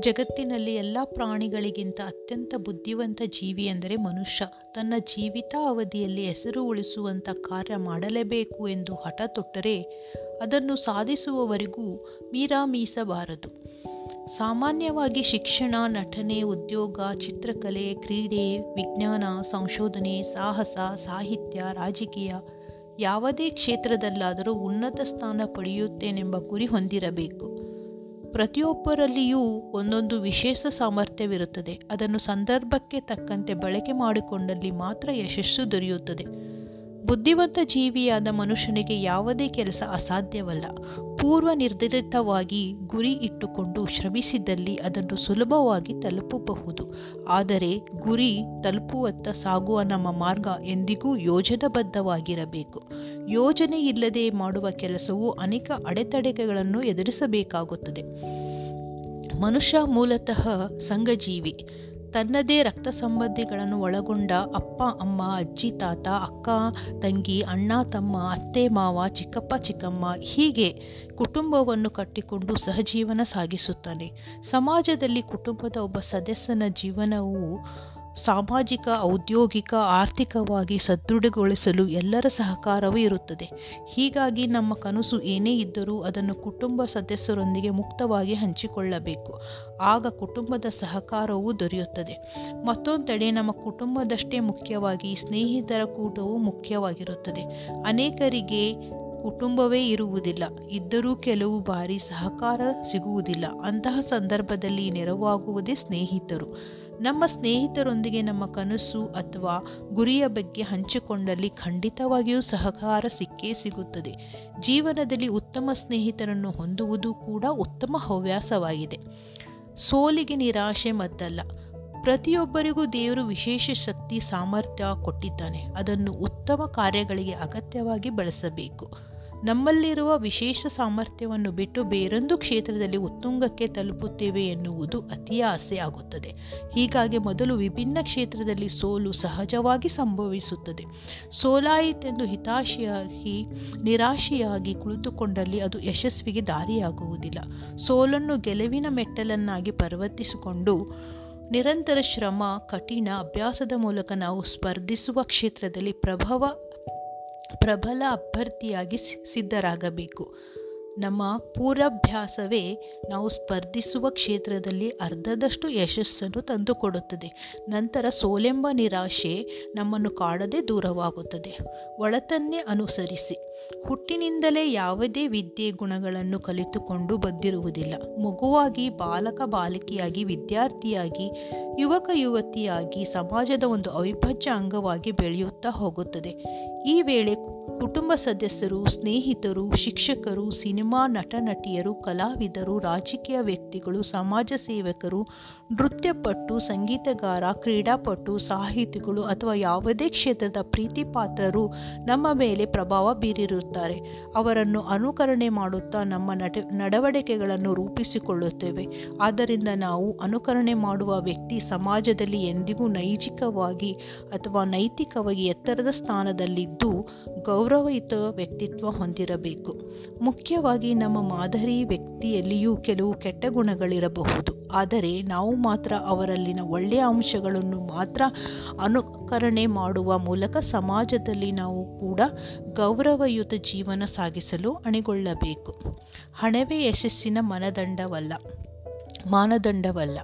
ಜಗತ್ತಿನಲ್ಲಿ ಎಲ್ಲ ಪ್ರಾಣಿಗಳಿಗಿಂತ ಅತ್ಯಂತ ಬುದ್ಧಿವಂತ ಜೀವಿ ಎಂದರೆ ಮನುಷ್ಯ. ತನ್ನ ಜೀವಿತ ಅವಧಿಯಲ್ಲಿ ಹೆಸರು ಉಳಿಸುವಂಥ ಕಾರ್ಯ ಮಾಡಲೇಬೇಕು ಎಂದು ಹಠ ತೊಟ್ಟರೆ ಅದನ್ನು ಸಾಧಿಸುವವರೆಗೂ ಮೀರಾ ಮೀಸಬಾರದು ಸಾಮಾನ್ಯವಾಗಿ ಶಿಕ್ಷಣ, ನಟನೆ, ಉದ್ಯೋಗ, ಚಿತ್ರಕಲೆ, ಕ್ರೀಡೆ, ವಿಜ್ಞಾನ, ಸಂಶೋಧನೆ, ಸಾಹಸ, ಸಾಹಿತ್ಯ, ರಾಜಕೀಯ ಯಾವುದೇ ಕ್ಷೇತ್ರದಲ್ಲಾದರೂ ಉನ್ನತ ಸ್ಥಾನ ಪಡೆಯುತ್ತೇನೆಂಬ ಗುರಿ ಹೊಂದಿರಬೇಕು. ಪ್ರತಿಯೊಬ್ಬರಲ್ಲಿಯೂ ಒಂದೊಂದು ವಿಶೇಷ ಸಾಮರ್ಥ್ಯವಿರುತ್ತದೆ. ಅದನ್ನು ಸಂದರ್ಭಕ್ಕೆ ತಕ್ಕಂತೆ ಬಳಕೆ ಮಾಡಿಕೊಂಡಲ್ಲಿ ಮಾತ್ರ ಯಶಸ್ಸು ದೊರೆಯುತ್ತದೆ. ಬುದ್ಧಿವಂತ ಜೀವಿಯಾದ ಮನುಷ್ಯನಿಗೆ ಯಾವುದೇ ಕೆಲಸ ಅಸಾಧ್ಯವಲ್ಲ. ಪೂರ್ವ ನಿರ್ಧರಿತವಾಗಿ ಗುರಿ ಇಟ್ಟುಕೊಂಡು ಶ್ರಮಿಸಿದಲ್ಲಿ ಅದನ್ನು ಸುಲಭವಾಗಿ ತಲುಪಬಹುದು. ಆದರೆ ಗುರಿ ತಲುಪುವತ್ತ ಸಾಗುವ ನಮ್ಮ ಮಾರ್ಗ ಎಂದಿಗೂ ಯೋಜನಾಬದ್ಧವಾಗಿರಬೇಕು. ಯೋಜನೆ ಇಲ್ಲದೆ ಮಾಡುವ ಕೆಲಸವು ಅನೇಕ ಅಡೆತಡೆಗಳನ್ನು ಎದುರಿಸಬೇಕಾಗುತ್ತದೆ. ಮನುಷ್ಯ ಮೂಲತಃ ಸಂಘಜೀವಿ. ತನ್ನದೇ ರಕ್ತ ಸಂಬಂಧಿಗಳನ್ನು ಒಳಗೊಂಡ ಅಪ್ಪ, ಅಮ್ಮ, ಅಜ್ಜಿ, ತಾತ, ಅಕ್ಕ, ತಂಗಿ, ಅಣ್ಣ, ತಮ್ಮ, ಅತ್ತೆ, ಮಾವ, ಚಿಕ್ಕಪ್ಪ, ಚಿಕ್ಕಮ್ಮ ಹೀಗೆ ಕುಟುಂಬವನ್ನು ಕಟ್ಟಿಕೊಂಡು ಸಹಜೀವನ ಸಾಗಿಸುತ್ತಾನೆ. ಸಮಾಜದಲ್ಲಿ ಕುಟುಂಬದ ಒಬ್ಬ ಸದಸ್ಯನ ಜೀವನವು ಸಾಮಾಜಿಕ, ಔದ್ಯೋಗಿಕ, ಆರ್ಥಿಕವಾಗಿ ಸದೃಢಗೊಳಿಸಲು ಎಲ್ಲರ ಸಹಕಾರವೂ ಇರುತ್ತದೆ. ಹೀಗಾಗಿ ನಮ್ಮ ಕನಸು ಏನೇ ಇದ್ದರೂ ಅದನ್ನು ಕುಟುಂಬ ಸದಸ್ಯರೊಂದಿಗೆ ಮುಕ್ತವಾಗಿ ಹಂಚಿಕೊಳ್ಳಬೇಕು. ಆಗ ಕುಟುಂಬದ ಸಹಕಾರವೂ ದೊರೆಯುತ್ತದೆ. ಮತ್ತೊಂದೆಡೆ ನಮ್ಮ ಕುಟುಂಬದಷ್ಟೇ ಮುಖ್ಯವಾಗಿ ಸ್ನೇಹಿತರ ಕೂಟವೂ ಮುಖ್ಯವಾಗಿರುತ್ತದೆ. ಅನೇಕರಿಗೆ ಕುಟುಂಬವೇ ಇರುವುದಿಲ್ಲ. ಇದ್ದರೂ ಕೆಲವು ಬಾರಿ ಸಹಕಾರ ಸಿಗುವುದಿಲ್ಲ. ಅಂತಹ ಸಂದರ್ಭದಲ್ಲಿ ನೆರವಾಗುವುದೇ ಸ್ನೇಹಿತರು. ನಮ್ಮ ಸ್ನೇಹಿತರೊಂದಿಗೆ ನಮ್ಮ ಕನಸು ಅಥವಾ ಗುರಿಯ ಬಗ್ಗೆ ಹಂಚಿಕೊಂಡಲ್ಲಿ ಖಂಡಿತವಾಗಿಯೂ ಸಹಕಾರ ಸಿಕ್ಕೇ ಸಿಗುತ್ತದೆ. ಜೀವನದಲ್ಲಿ ಉತ್ತಮ ಸ್ನೇಹಿತರನ್ನು ಹೊಂದುವುದು ಕೂಡ ಉತ್ತಮ ಹವ್ಯಾಸವಾಗಿದೆ. ಸೋಲಿಗೆ ನಿರಾಶೆ ಮದ್ದಲ್ಲ. ಪ್ರತಿಯೊಬ್ಬರಿಗೂ ದೇವರು ವಿಶೇಷ ಶಕ್ತಿ ಸಾಮರ್ಥ್ಯ ಕೊಟ್ಟಿದ್ದಾನೆ. ಅದನ್ನು ಉತ್ತಮ ಕಾರ್ಯಗಳಿಗೆ ಅಗತ್ಯವಾಗಿ ಬಳಸಬೇಕು. ನಮ್ಮಲ್ಲಿರುವ ವಿಶೇಷ ಸಾಮರ್ಥ್ಯವನ್ನು ಬಿಟ್ಟು ಬೇರೊಂದು ಕ್ಷೇತ್ರದಲ್ಲಿ ಉತ್ತುಂಗಕ್ಕೆ ತಲುಪುತ್ತೇವೆ ಎನ್ನುವುದು ಅತಿ ಆಸೆ ಆಗುತ್ತದೆ ಹೀಗಾಗಿ ಮೊದಲು ವಿಭಿನ್ನ ಕ್ಷೇತ್ರದಲ್ಲಿ ಸೋಲು ಸಹಜವಾಗಿ ಸಂಭವಿಸುತ್ತದೆ. ಸೋಲಾಯಿತೆಂದು ಹಿತಾಶಿಯಾಗಿ ನಿರಾಶೆಯಾಗಿ ಕುಳಿತುಕೊಂಡಲ್ಲಿ ಅದು ಯಶಸ್ವಿಗೆ ದಾರಿಯಾಗುವುದಿಲ್ಲ. ಸೋಲನ್ನು ಗೆಲುವಿನ ಮೆಟ್ಟಲನ್ನಾಗಿ ಪರಿವರ್ತಿಸಿಕೊಂಡು ನಿರಂತರ ಶ್ರಮ, ಕಠಿಣ ಅಭ್ಯಾಸದ ಮೂಲಕ ನಾವು ಸ್ಪರ್ಧಿಸುವ ಕ್ಷೇತ್ರದಲ್ಲಿ ಪ್ರಭಾವ ಪ್ರಬಲ ಅಭ್ಯರ್ಥಿಯಾಗಿ ಸಿದ್ಧರಾಗಬೇಕು. ನಮ್ಮ ಪೂರ್ವಾಭ್ಯಾಸವೇ ನಾವು ಸ್ಪರ್ಧಿಸುವ ಕ್ಷೇತ್ರದಲ್ಲಿ ಅರ್ಧದಷ್ಟು ಯಶಸ್ಸನ್ನು ತಂದುಕೊಡುತ್ತದೆ. ನಂತರ ಸೋಲೆಂಬ ನಿರಾಶೆ ನಮ್ಮನ್ನು ಕಾಡದೆ ದೂರವಾಗುತ್ತದೆ. ಒಳತನ್ನೇ ಅನುಸರಿಸಿ. ಹುಟ್ಟಿನಿಂದಲೇ ಯಾವುದೇ ವಿದ್ಯೆ ಗುಣಗಳನ್ನು ಕಲಿತುಕೊಂಡು ಬಂದಿರುವುದಿಲ್ಲ. ಮಗುವಾಗಿ ಬಾಲಕ ಬಾಲಕಿಯಾಗಿ ವಿದ್ಯಾರ್ಥಿಯಾಗಿ ಯುವಕ ಯುವತಿಯಾಗಿ ಸಮಾಜದ ಒಂದು ಅವಿಭಾಜ್ಯ ಅಂಗವಾಗಿ ಬೆಳೆಯುತ್ತಾ ಹೋಗುತ್ತದೆ. ಈ ವೇಳೆ ಕುಟುಂಬ ಸದಸ್ಯರು, ಸ್ನೇಹಿತರು, ಶಿಕ್ಷಕರು, ಸಿನಿಮಾ ನಟ ನಟಿಯರು ಕಲಾವಿದರು, ರಾಜಕೀಯ ವ್ಯಕ್ತಿಗಳು, ಸಮಾಜ ಸೇವಕರು, ನೃತ್ಯಪಟು, ಸಂಗೀತಗಾರ, ಕ್ರೀಡಾಪಟು, ಸಾಹಿತಿಗಳು ಅಥವಾ ಯಾವುದೇ ಕ್ಷೇತ್ರದ ಪ್ರೀತಿ ಪಾತ್ರರು ನಮ್ಮ ಮೇಲೆ ಪ್ರಭಾವ ಬೀರಿರುತ್ತಾರೆ ಅವರನ್ನು ಅನುಕರಣೆ ಮಾಡುತ್ತಾ ನಮ್ಮ ನಟ ನಡವಳಿಕೆಗಳನ್ನು ರೂಪಿಸಿಕೊಳ್ಳುತ್ತೇವೆ. ಆದ್ದರಿಂದ ನಾವು ಅನುಕರಣೆ ಮಾಡುವ ವ್ಯಕ್ತಿ ಸಮಾಜದಲ್ಲಿ ಎಂದಿಗೂ ನೈಜಿಕವಾಗಿ ಅಥವಾ ನೈತಿಕವಾಗಿ ಎತ್ತರದ ಸ್ಥಾನದಲ್ಲಿದ್ದು ಗೌರವಯುತ ವ್ಯಕ್ತಿತ್ವ ಹೊಂದಿರಬೇಕು. ಮುಖ್ಯವಾಗಿ ನಮ್ಮ ಮಾದರಿ ವ್ಯಕ್ತಿಯಲ್ಲಿಯೂ ಕೆಲವು ಕೆಟ್ಟ ಗುಣಗಳಿರಬಹುದು. ಆದರೆ ನಾವು ಮಾತ್ರ ಅವರಲ್ಲಿನ ಒಳ್ಳೆಯ ಅಂಶಗಳನ್ನು ಮಾತ್ರ ಅನುಕರಣೆ ಮಾಡುವ ಮೂಲಕ ಸಮಾಜದಲ್ಲಿ ನಾವು ಕೂಡ ಗೌರವಯುತ ಜೀವನ ಸಾಗಿಸಲು ಅಣಿಗೊಳ್ಳಬೇಕು. ಹಣವೇ ಯಶಸ್ಸಿನ ಮನದಂಡವಲ್ಲ, ಮಾನದಂಡವಲ್ಲ.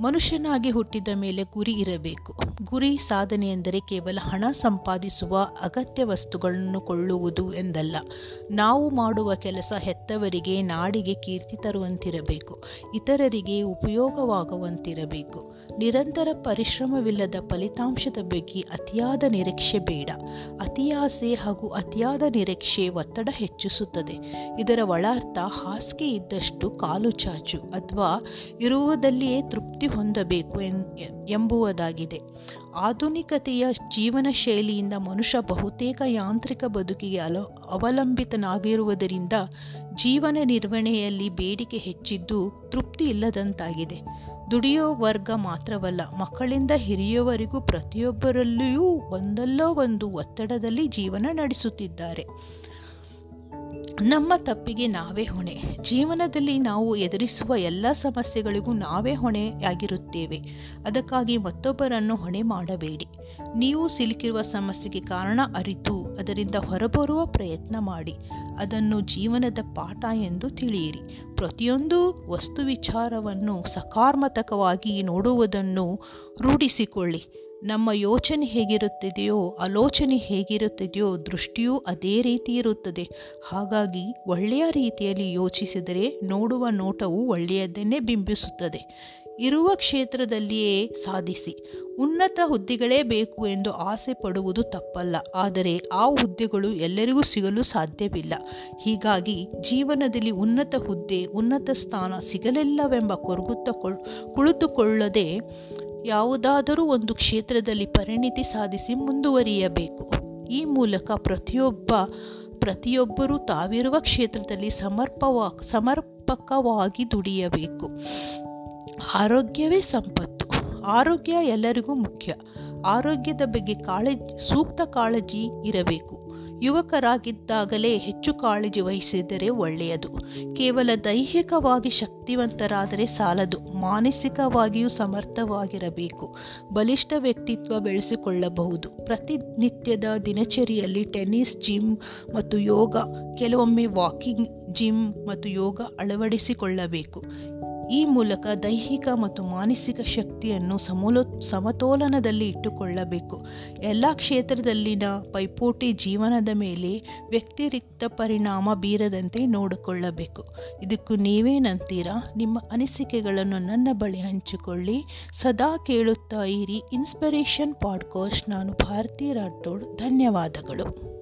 ಮನುಷ್ಯನಾಗಿ ಹುಟ್ಟಿದ ಮೇಲೆ ಗುರಿ ಇರಬೇಕು. ಗುರಿ ಸಾಧನೆ ಎಂದರೆ ಕೇವಲ ಹಣ ಸಂಪಾದಿಸುವ ಅಗತ್ಯ ವಸ್ತುಗಳನ್ನು ಕೊಳ್ಳುವುದು ಎಂದಲ್ಲ. ನಾವು ಮಾಡುವ ಕೆಲಸ ಹೆತ್ತವರಿಗೆ ನಾಡಿಗೆ ಕೀರ್ತಿ ತರುವಂತಿರಬೇಕು. ಇತರರಿಗೆ ಉಪಯೋಗವಾಗುವಂತಿರಬೇಕು. ನಿರಂತರ ಪರಿಶ್ರಮವಿಲ್ಲದ ಫಲಿತಾಂಶದ ಬಗ್ಗೆ ಅತಿಯಾದ ನಿರೀಕ್ಷೆ ಬೇಡ. ಅತಿಯಾಸೆ ಹಾಗೂ ಅತಿಯಾದ ನಿರೀಕ್ಷೆ ಒತ್ತಡ ಹೆಚ್ಚಿಸುತ್ತದೆ. ಇದರ ಒಳಾರ್ಥ ಹಾಸಿಗೆ ಇದ್ದಷ್ಟು ಕಾಲು ಚಾಚು, ಅಥವಾ ಇರುವುದಲ್ಲಿಯೇ ತೃಪ್ತಿ ಹೊಂದಬೇಕು ಎಂಬುವುದಾಗಿದೆ. ಆಧುನಿಕತೆಯ ಜೀವನ ಶೈಲಿಯಿಂದ ಮನುಷ್ಯ ಬಹುತೇಕ ಯಾಂತ್ರಿಕ ಬದುಕಿಗೆ ಅಲ ಅವಲಂಬಿತನಾಗಿರುವುದರಿಂದ ಜೀವನ ನಿರ್ವಹಣೆಯಲ್ಲಿ ಬೇಡಿಕೆ ಹೆಚ್ಚಿದ್ದು ತೃಪ್ತಿ ಇಲ್ಲದಂತಾಗಿದೆ. ದುಡಿಯೋ ವರ್ಗ ಮಾತ್ರವಲ್ಲ, ಮಕ್ಕಳಿಂದ ಹಿರಿಯವರಿಗೂ ಪ್ರತಿಯೊಬ್ಬರಲ್ಲಿಯೂ ಒಂದಲ್ಲೋ ಒಂದು ಒತ್ತಡದಲ್ಲಿ ಜೀವನ ನಡೆಸುತ್ತಿದ್ದಾರೆ. ನಮ್ಮ ತಪ್ಪಿಗೆ ನಾವೇ ಹೊಣೆ. ಜೀವನದಲ್ಲಿ ನಾವು ಎದುರಿಸುವ ಎಲ್ಲ ಸಮಸ್ಯೆಗಳಿಗೂ ನಾವೇ ಹೊಣೆಯಾಗಿರುತ್ತೇವೆ. ಅದಕ್ಕಾಗಿ ಮತ್ತೊಬ್ಬರನ್ನು ಹೊಣೆ ಮಾಡಬೇಡಿ. ನೀವು ಸಿಲುಕಿರುವ ಸಮಸ್ಯೆಗೆ ಕಾರಣ ಅರಿತು, ಅದರಿಂದ ಹೊರಬರುವ ಪ್ರಯತ್ನ ಮಾಡಿ. ಅದನ್ನು ಜೀವನದ ಪಾಠ ಎಂದು ತಿಳಿಯಿರಿ. ಪ್ರತಿಯೊಂದು ವಸ್ತು ವಿಚಾರವನ್ನು ಸಕಾರಾತ್ಮಕವಾಗಿ ನೋಡುವುದನ್ನು ರೂಢಿಸಿಕೊಳ್ಳಿ. ನಮ್ಮ ಯೋಚನೆ ಹೇಗಿರುತ್ತಿದೆಯೋ, ಆಲೋಚನೆ ಹೇಗಿರುತ್ತಿದೆಯೋ, ದೃಷ್ಟಿಯೂ ಅದೇ ರೀತಿ ಇರುತ್ತದೆ. ಹಾಗಾಗಿ ಒಳ್ಳೆಯ ರೀತಿಯಲ್ಲಿ ಯೋಚಿಸಿದರೆ ನೋಡುವ ನೋಟವು ಒಳ್ಳೆಯದನ್ನೇ ಬಿಂಬಿಸುತ್ತದೆ. ಇರುವ ಕ್ಷೇತ್ರದಲ್ಲಿಯೇ ಸಾಧಿಸಿ. ಉನ್ನತ ಹುದ್ದೆಗಳೇ ಬೇಕು ಎಂದು ಆಸೆ ಪಡುವುದು ತಪ್ಪಲ್ಲ. ಆದರೆ ಆ ಹುದ್ದೆಗಳು ಎಲ್ಲರಿಗೂ ಸಿಗಲು ಸಾಧ್ಯವಿಲ್ಲ. ಹೀಗಾಗಿ ಜೀವನದಲ್ಲಿ ಉನ್ನತ ಹುದ್ದೆ, ಉನ್ನತ ಸ್ಥಾನ ಸಿಗಲಿಲ್ಲವೆಂಬ ಕೊರಗುತ್ತ ಕುಳಿತುಕೊಳ್ಳದೆ ಯಾವುದಾದರೂ ಒಂದು ಕ್ಷೇತ್ರದಲ್ಲಿ ಪರಿಣಿತಿ ಸಾಧಿಸಿ ಮುಂದುವರಿಯಬೇಕು. ಈ ಮೂಲಕ ಪ್ರತಿಯೊಬ್ಬ, ಪ್ರತಿಯೊಬ್ಬರೂ ತಾವಿರುವ ಕ್ಷೇತ್ರದಲ್ಲಿ ಸಮರ್ಪವಾ, ಸಮರ್ಪಕವಾಗಿ ದುಡಿಯಬೇಕು. ಆರೋಗ್ಯವೇ ಸಂಪತ್ತು. ಆರೋಗ್ಯ ಎಲ್ಲರಿಗೂ ಮುಖ್ಯ. ಆರೋಗ್ಯದ ಬಗ್ಗೆ ಕಾಳಜಿ, ಸೂಕ್ತ ಕಾಳಜಿ ಇರಬೇಕು. ಯುವಕರಾಗಿದ್ದಾಗಲೇ ಹೆಚ್ಚು ಕಾಳಜಿ ವಹಿಸಿದರೆ ಒಳ್ಳೆಯದು. ಕೇವಲ ದೈಹಿಕವಾಗಿ ಶಕ್ತಿವಂತರಾದರೆ ಸಾಲದು. ಮಾನಸಿಕವಾಗಿಯೂ ಸಮರ್ಥವಾಗಿರಬೇಕು. ಬಲಿಷ್ಠ ವ್ಯಕ್ತಿತ್ವ ಬೆಳೆಸಿಕೊಳ್ಳಬಹುದು. ಪ್ರತಿನಿತ್ಯದ ದಿನಚರಿಯಲ್ಲಿ ಟೆನ್ನಿಸ್ ಜಿಮ್ ಮತ್ತು ಯೋಗ, ಕೆಲವೊಮ್ಮೆ ವಾಕಿಂಗ್, ಜಿಮ್ ಮತ್ತು ಯೋಗ ಅಳವಡಿಸಿಕೊಳ್ಳಬೇಕು. ಈ ಮೂಲಕ ದೈಹಿಕ ಮತ್ತು ಮಾನಸಿಕ ಶಕ್ತಿಯನ್ನು ಸಮೋಲೋ, ಸಮತೋಲನದಲ್ಲಿ ಇಟ್ಟುಕೊಳ್ಳಬೇಕು. ಎಲ್ಲ ಕ್ಷೇತ್ರದಲ್ಲಿನ ಪೈಪೋಟಿ ಜೀವನದ ಮೇಲೆ ವ್ಯಕ್ತಿರಿಕ್ತ ಪರಿಣಾಮ ಬೀರದಂತೆ ನೋಡಿಕೊಳ್ಳಬೇಕು. ಇದಕ್ಕೂ ನೀವೇನಂತೀರಾ ನಿಮ್ಮ ಅನಿಸಿಕೆಗಳನ್ನು ನನ್ನ ಬಳಿ ಹಂಚಿಕೊಳ್ಳಿ. ಸದಾ ಕೇಳುತ್ತಾ ಇರಿ. Inspiration podcast. ನಾನು ಭಾರತಿ ರಾಠೋಡ್. ಧನ್ಯವಾದಗಳು.